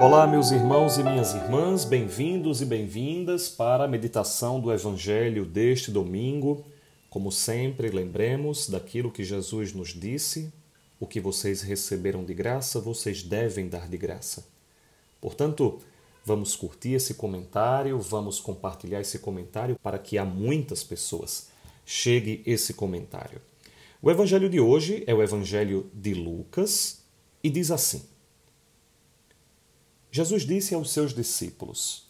Olá, meus irmãos e minhas irmãs, bem-vindos e bem-vindas para a meditação do Evangelho deste domingo. Como sempre, lembremos daquilo que Jesus nos disse: o que vocês receberam de graça, vocês devem dar de graça. Portanto, vamos curtir esse comentário, vamos compartilhar esse comentário para que a muitas pessoas chegue esse comentário. O evangelho de hoje é o evangelho de Lucas e diz assim: Jesus disse aos seus discípulos: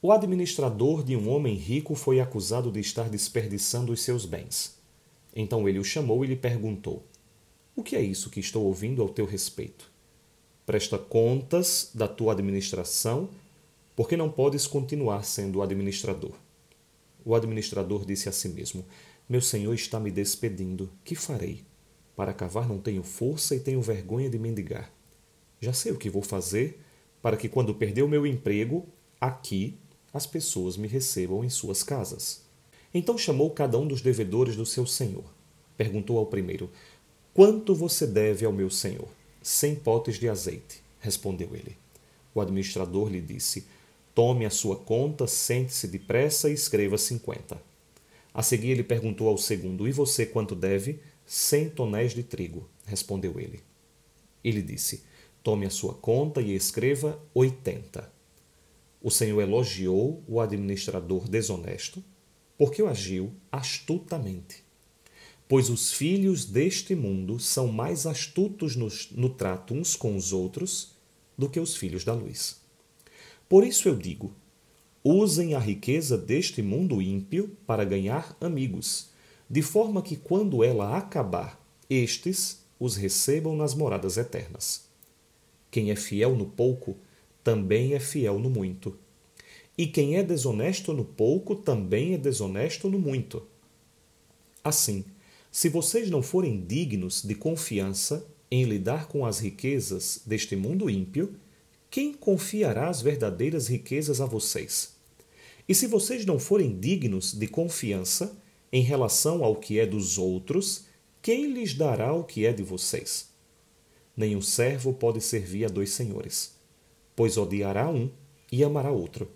O administrador de um homem rico foi acusado de estar desperdiçando os seus bens. Então ele o chamou e lhe perguntou: O que é isso que estou ouvindo ao teu respeito? Presta contas da tua administração, porque não podes continuar sendo administrador. O administrador disse a si mesmo: Meu senhor está me despedindo. Que farei? Para cavar não tenho força e tenho vergonha de mendigar. Já sei o que vou fazer para que, quando perder o meu emprego, aqui as pessoas me recebam em suas casas. Então chamou cada um dos devedores do seu senhor. Perguntou ao primeiro: Quanto você deve ao meu senhor? Cem potes de azeite, respondeu ele. O administrador lhe disse: Tome a sua conta, sente-se depressa e escreva cinquenta. A seguir ele perguntou ao segundo: E você quanto deve? Cem tonéis de trigo, respondeu ele. Ele disse: Tome a sua conta e escreva oitenta. O Senhor elogiou o administrador desonesto, porque o agiu astutamente pois os filhos deste mundo são mais astutos no, no, trato uns com os outros do que os filhos da luz. Por isso eu digo: usem a riqueza deste mundo ímpio para ganhar amigos, de forma que, quando ela acabar, estes os recebam nas moradas eternas. Quem é fiel no pouco, também é fiel no muito. E quem é desonesto no pouco, também é desonesto no muito. Assim, se vocês não forem dignos de confiança em lidar com as riquezas deste mundo ímpio, quem confiará as verdadeiras riquezas a vocês? E se vocês não forem dignos de confiança em relação ao que é dos outros, quem lhes dará o que é de vocês? Nenhum servo pode servir a dois senhores, pois odiará um e amará outro,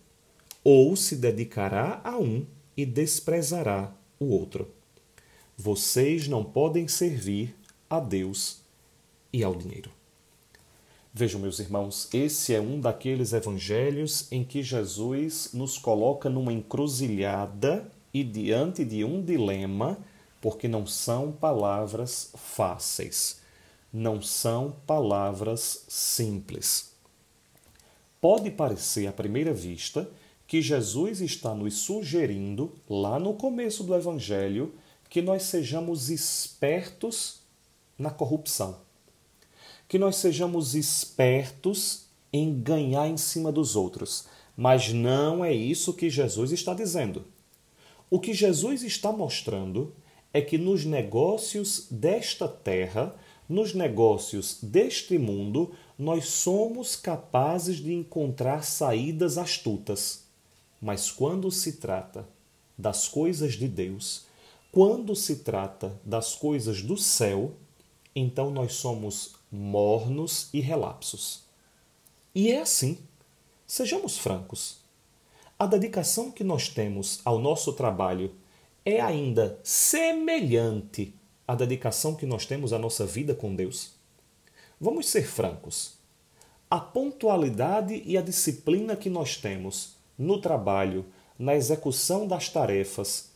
ou se dedicará a um e desprezará o outro. Vocês não podem servir a Deus e ao dinheiro. Vejam, meus irmãos, esse é um daqueles evangelhos em que Jesus nos coloca numa encruzilhada e diante de um dilema, porque não são palavras fáceis, não são palavras simples. Pode parecer à primeira vista que Jesus está nos sugerindo, lá no começo do evangelho, que nós sejamos espertos na corrupção, que nós sejamos espertos em ganhar em cima dos outros. Mas não é isso que Jesus está dizendo. O que Jesus está mostrando é que nos negócios desta terra, nos negócios deste mundo, nós somos capazes de encontrar saídas astutas. Mas quando se trata das coisas de Deus, quando se trata das coisas do céu, então nós somos mornos e relapsos. E é assim. Sejamos francos. A dedicação que nós temos ao nosso trabalho é ainda semelhante à dedicação que nós temos à nossa vida com Deus? Vamos ser francos. A pontualidade e a disciplina que nós temos no trabalho, na execução das tarefas,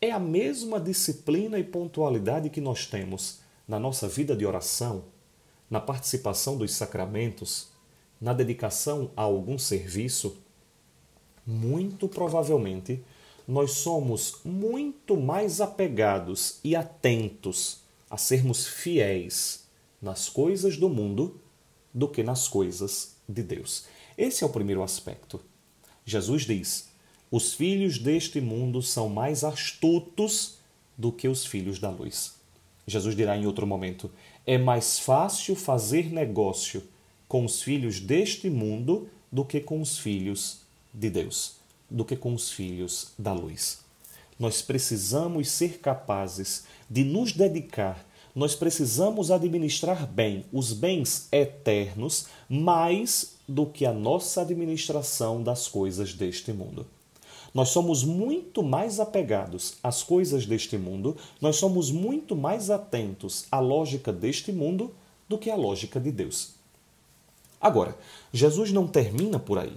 é a mesma disciplina e pontualidade que nós temos na nossa vida de oração, na participação dos sacramentos, na dedicação a algum serviço? Muito provavelmente nós somos muito mais apegados e atentos a sermos fiéis nas coisas do mundo do que nas coisas de Deus. Esse é o primeiro aspecto. Jesus diz: os filhos deste mundo são mais astutos do que os filhos da luz. Jesus dirá em outro momento: é mais fácil fazer negócio com os filhos deste mundo do que com os filhos de Deus, do que com os filhos da luz. Nós precisamos ser capazes de nos dedicar nós precisamos administrar bem os bens eternos mais do que a nossa administração das coisas deste mundo. Nós somos muito mais apegados às coisas deste mundo, nós somos muito mais atentos à lógica deste mundo do que à lógica de Deus. Agora, Jesus não termina por aí.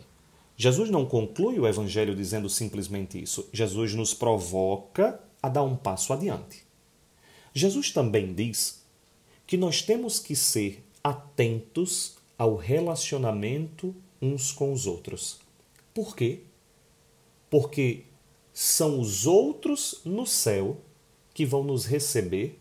Jesus não conclui o evangelho dizendo simplesmente isso. Jesus nos provoca a dar um passo adiante. Jesus também diz que nós temos que ser atentos ao relacionamento uns com os outros. Por quê? Porque são os outros no céu que vão nos receber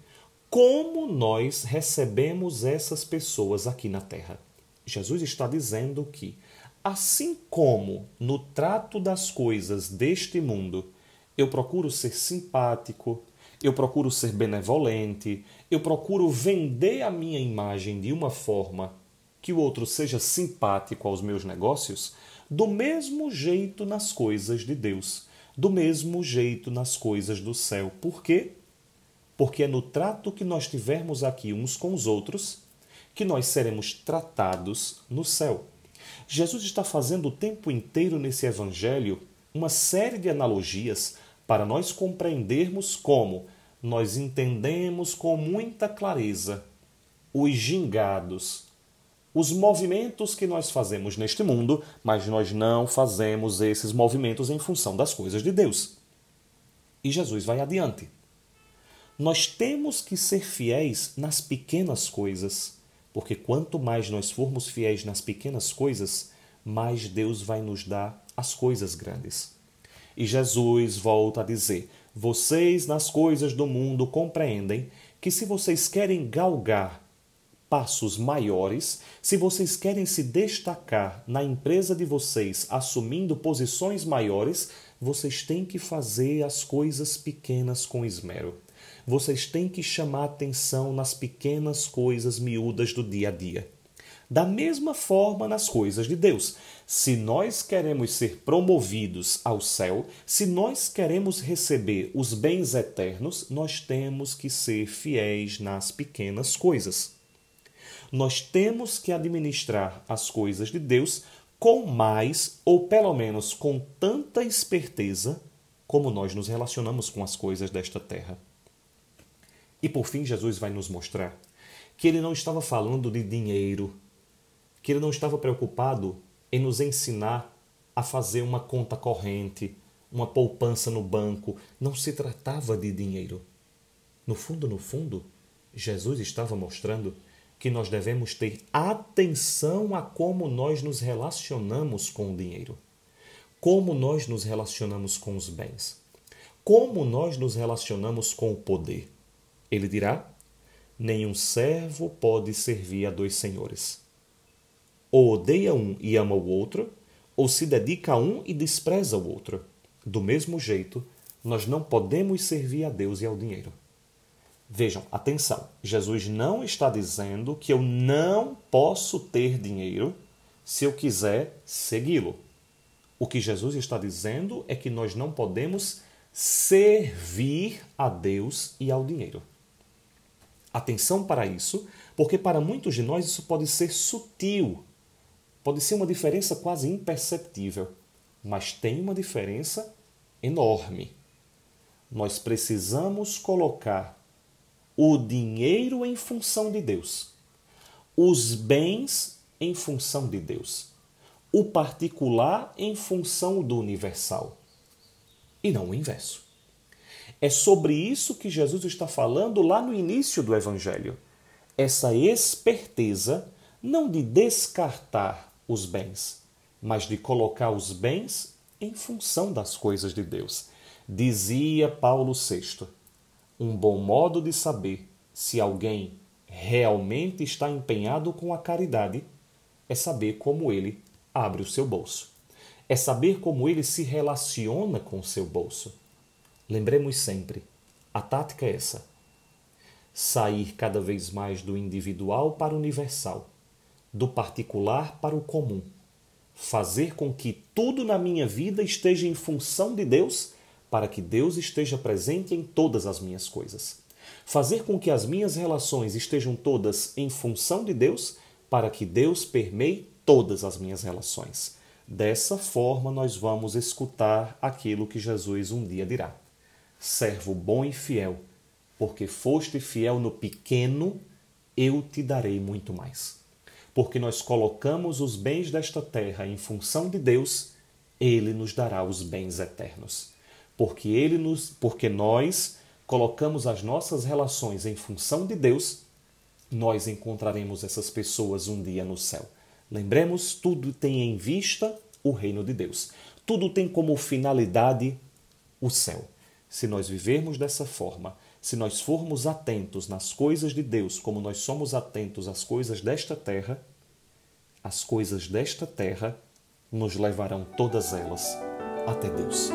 como nós recebemos essas pessoas aqui na terra. Jesus está dizendo que, assim como no trato das coisas deste mundo, eu procuro ser simpático, eu procuro ser benevolente, eu procuro vender a minha imagem de uma forma que o outro seja simpático aos meus negócios, do mesmo jeito nas coisas de Deus, do mesmo jeito nas coisas do céu. Por quê? Porque é no trato que nós tivermos aqui uns com os outros que nós seremos tratados no céu. Jesus está fazendo o tempo inteiro nesse evangelho uma série de analogias para nós compreendermos como nós entendemos com muita clareza os gingados, os movimentos que nós fazemos neste mundo, mas nós não fazemos esses movimentos em função das coisas de Deus. E Jesus vai adiante. Nós temos que ser fiéis nas pequenas coisas, porque quanto mais nós formos fiéis nas pequenas coisas, mais Deus vai nos dar as coisas grandes. E Jesus volta a dizer: Vocês nas coisas do mundo compreendem que se vocês querem galgar passos maiores, se vocês querem se destacar na empresa de vocês assumindo posições maiores, vocês têm que fazer as coisas pequenas com esmero. Vocês têm que chamar atenção nas pequenas coisas miúdas do dia a dia. Da mesma forma nas coisas de Deus. Se nós queremos ser promovidos ao céu, se nós queremos receber os bens eternos, nós temos que ser fiéis nas pequenas coisas nós temos que administrar as coisas de Deus com mais, ou pelo menos com tanta esperteza, como nós nos relacionamos com as coisas desta terra. E por fim, Jesus vai nos mostrar que ele não estava falando de dinheiro, que ele não estava preocupado em nos ensinar a fazer uma conta corrente, uma poupança no banco. Não se tratava de dinheiro. No fundo, no fundo, Jesus estava mostrando que nós devemos ter atenção a como nós nos relacionamos com o dinheiro, como nós nos relacionamos com os bens, como nós nos relacionamos com o poder. Ele dirá: Nenhum servo pode servir a dois senhores. Ou odeia um e ama o outro, ou se dedica a um e despreza o outro. Do mesmo jeito, nós não podemos servir a Deus e ao dinheiro. Vejam, atenção, Jesus não está dizendo que eu não posso ter dinheiro se eu quiser segui-lo. O que Jesus está dizendo é que nós não podemos servir a Deus e ao dinheiro. Atenção para isso, porque para muitos de nós isso pode ser sutil, pode ser uma diferença quase imperceptível, mas tem uma diferença enorme. Nós precisamos colocar o dinheiro em função de Deus, os bens em função de Deus, o particular em função do universal, e não o inverso. É sobre isso que Jesus está falando lá no início do Evangelho. Essa esperteza não de descartar os bens, mas de colocar os bens em função das coisas de Deus. Dizia Paulo VI um bom modo de saber se alguém realmente está empenhado com a caridade é saber como ele abre o seu bolso. É saber como ele se relaciona com o seu bolso. Lembremos sempre, a tática é essa: sair cada vez mais do individual para o universal, do particular para o comum. Fazer com que tudo na minha vida esteja em função de Deus para que Deus esteja presente em todas as minhas coisas. Fazer com que as minhas relações estejam todas em função de Deus, para que Deus permeie todas as minhas relações. Dessa forma, nós vamos escutar aquilo que Jesus um dia dirá: Servo bom e fiel, porque foste fiel no pequeno, eu te darei muito mais. Porque nós colocamos os bens desta terra em função de Deus, ele nos dará os bens eternos. Porque ele nos, porque nós colocamos as nossas relações em função de Deus, nós encontraremos essas pessoas um dia no céu. Lembremos, tudo tem em vista o reino de Deus. Tudo tem como finalidade o céu. Se nós vivermos dessa forma, se nós formos atentos nas coisas de Deus, como nós somos atentos às coisas desta terra, as coisas desta terra nos levarão todas elas até Deus.